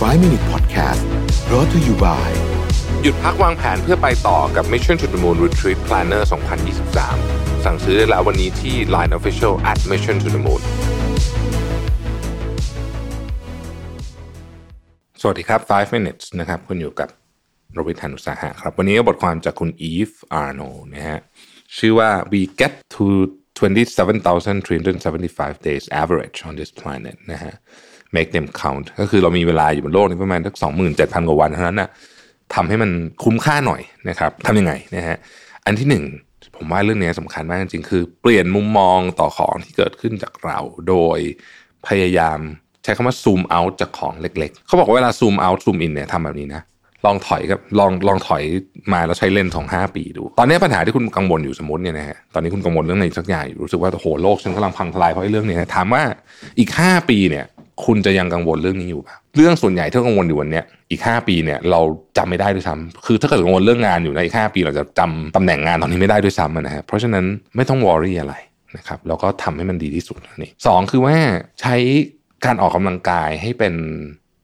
5 Minute Podcast brought to you by หยุดพักวางแผนเพื่อไปต่อกับ Mission to the Moon Retreat Planner 2023 สั่งซื้อได้แล้ววันนี้ที่ Line Official at Mission to the Moon สวัสดีครับ 5 minutes นะครับ คุณอยู่กับโรบิทานุสาหะครับ วันนี้บทความจากคุณอีฟอาร์โนนะฮะ ชื่อว่า we get to 27,375 days average on this planet นะฮะ make them count ก็คือเรามีเวลาอยู่บนโลกนี้ประมาณสัก27,000กว่าวันเท่านั้นนะทำให้มันคุ้มค่าหน่อยนะครับทำยังไงนะฮะอันที่หนึ่งผมว่าเรื่องนี้สำคัญมากจริงๆคือ เปลี่ยนมุมมองต่อของที่เกิดขึ้นจากเรา โดยพยายามใช้คำว่าซูมเอาท์จากของเล็ก ๆ เขาบอกว่าเวลาซูมเอาท์ซูมอินเนี่ยทำแบบนี้นะลองถอยครับลองลองถอยมาแล้วใช้เลนส์ของห้าปีดู ตอนนี้ปัญหาที่คุณกังวลอยู่สมมติเนี่ยนะฮะตอนนี้คุณกังวลเรื่องอะไรสักอย่างอยู่รู้สึกว่าโอ้โหโลกฉันกำลังพังทลายเพราะไอ้เรื่องนี้นะถามว่าอีกห้าปีเนี่ย คุณจะยังกังวลเรื่องนี้อยู่ป่ะเรื่องส่วนใหญ่ที่กังวลอยู่วันนี้อีกห้าปีเนี่ยเราจำไม่ได้ด้วยซ้ำคือถ้าเกิดกังวลเรื่องงานอยู่ในอีกห้าปีเราจะจำตำแหน่งงานตอนนี้ไม่ได้ด้วยซ้ำนะฮะเพราะฉะนั้นไม่ต้องวอรี่อะไรนะครับแล้วก็ทำให้มันดีที่สุดนี่สองคือว่าใช้การออกกำลังกายให้เป็น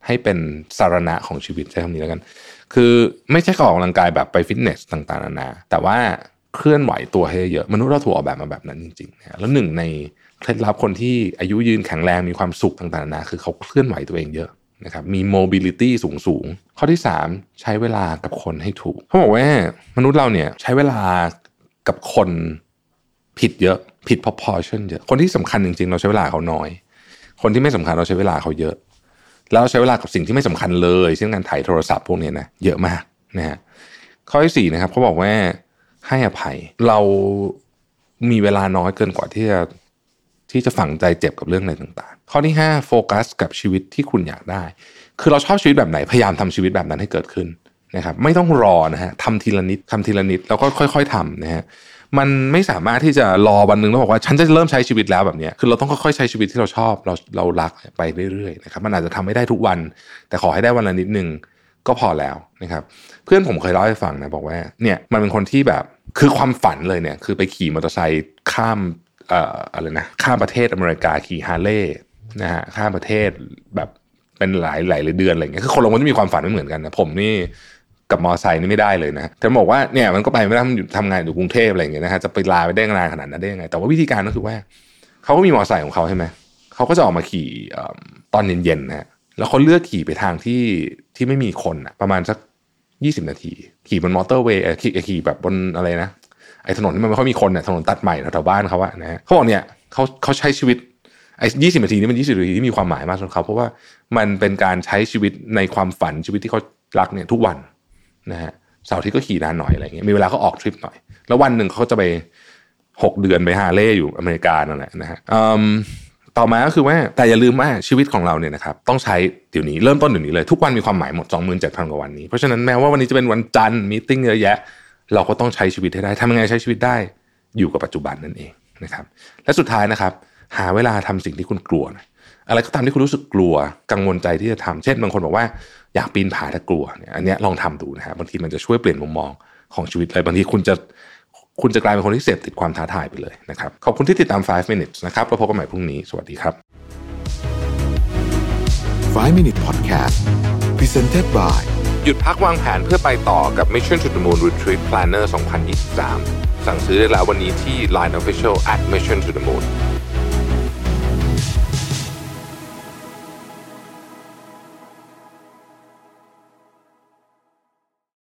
ให้เป็นสารณะของชีวิตใช้คำนี้แล้วกัน คือไม่ใช่ออกกำลังกายแบบไปฟิตเนสต่างๆนานาแต่ว่า เคลื่อนไหวตัวให้เยอะมนุษย์เราถูกออกแบบมาแบบนั้นจริงๆนะแล้วหนึ่งในเคล็ดลับคนที่อายุยืนแข็งแรงมีความสุขต่างๆนานาคือเขาเคลื่อนไหวตัวเองเยอะนะครับมี mobility สูงสูงข้อที่ 3 ใช้เวลากับคนให้ถูกเขาบอกว่ามนุษย์เราเนี่ยใช้เวลากับคนผิดเยอะผิด proportion เยอะคนที่สำคัญจริงๆ เราใช้เวลาเขาน้อย คนที่ไม่สำคัญเราใช้เวลาเขาเยอะ แล้วใช้เวลากับสิ่งที่ไม่สำคัญเลยเช่นการถ่ายโทรศัพท์พวกนี้นะเยอะมากนะฮะข้อที่สี่นะครับเขาบอกว่า ให้อภัย เรามีเวลาน้อยเกินกว่าที่จะที่จะฝังใจเจ็บกับเรื่องอะไรต่างๆ ข้อที่ห้าโฟกัสกับชีวิตที่คุณอยากได้ คือเราชอบชีวิตแบบไหนพยายามทำชีวิตแบบนั้นให้เกิดขึ้นนะครับ ไม่ต้องรอนะฮะทำทีละนิดทำทีละนิดแล้วก็ค่อย ๆทำนะฮะมันไม่สามารถที่จะรอวันหนึ่งแล้วบอกว่าฉันจะเริ่มใช้ชีวิตแล้วแบบนี้คือเราต้องค่อยๆใช้ชีวิตที่เราชอบเราเรารักไปเรื่อยๆนะครับมันอาจจะทำไม่ได้ทุกวัน แต่ขอให้ได้วันละนิดหนึ่งก็พอแล้วนะครับ เพื่อนผมเคยเล่าให้ฟังนะบอกว่าเนี่ยมันเป็นคนที่แบบ คือความฝันเลยเนี่ยคือไปขี่มอเตอร์ไซค์ข้ามเอ่ออะไรนะข้ามประเทศอเมริกาขี่ฮาร์เลย์นะฮะข้ามประเทศแบบเป็นหลายหลายเดือนอะไรเงี้ยคือคนเราก็จะมีความฝันไม่เหมือนกันนะผมนี่กับมอไซค์นี่ไม่ได้เลยนะแต่บอกว่าเนี่ยมันก็ไปไม่ได้มันอยู่ทำงานอยู่กรุงเทพอะไรอย่างเงี้ยนะฮะจะไปลาไปได้นานขนาดนั้นได้ยังไง แต่ว่าวิธีการก็คือว่าเขาก็มีมอไซค์ของเขาใช่ไหมเขาก็จะออกมาขี่ตอนเย็นๆนะฮะแล้วเขาเลือกขี่ไปทางที่ที่ไม่มีคนอะประมาณสัก ยี่สิบนาที ขี่บนมอเตอร์เวย์ขี่ขี่แบบบนอะไรนะไอ้ถนนที่มันไม่ค่อยมีคนเนี่ยถนนตัดใหม่แถวบ้านเขาอะนะเขาบอกเนี่ยเขาเขาใช้ชีวิตไอ้ยี่สิบนาทีนี้มันยี่สิบนาทีที่มีความหมายมากสำหรับเขาเพราะว่ามันเป็นการใช้ชีวิตในความฝันชีวิตที่เขารักเนี่ยทุกวันนะฮะเสาร์ที่ก็ขี่นานหน่อยอะไรเงี้ยมีเวลาก็ออกทริปหน่อย แล้ววันหนึ่งเขาจะไปหกเดือนไปฮาเล่อยู่อเมริกานั่นแหละนะฮะ ต่อมาก็คือว่าแต่อย่าลืมว่าชีวิตของเราเนี่ยนะครับต้องใช้เดี๋ยวนี้เริ่มต้นเดี๋ยวนี้เลย ทุกวันมีความหมายหมด 27,000 กว่าวันนี้ เพราะฉะนั้นแม้ว่าวันนี้จะเป็นวันจันทร์มีติ้งเยอะแยะ เราก็ต้องใช้ชีวิตให้ได้ทำยังไงใช้ชีวิตได้อยู่กับปัจจุบันนั่นเองนะครับและสุดท้ายนะครับ หาเวลาทำสิ่งที่คุณกลัวนะอะไรก็ตามที่คุณรู้สึกกลัวกังวลใจที่จะทำเช่น บางคนบอกว่าอยากปีนผาถ้ากลัวเนี่ยอันนี้ลองทำดูนะฮะบางทีมันจะช่วยเปลี่ยนมุมมองของชีวิตเลยบางทีคุณจะ คุณจะกลายเป็นคนที่เสพติดความท้าทายไปเลยนะครับ ขอบคุณที่ติดตาม 5 minutes นะครับแล้วพบกันใหม่พรุ่งนี้ สวัสดีครับ 5 Minute Podcast Presented by หยุดพักวางแผนเพื่อไปต่อกับ Mission to the Moon Retreat Planner 2023 สั่งซื้อได้แล้ววันนี้ที่ Line Official at Mission to the Moon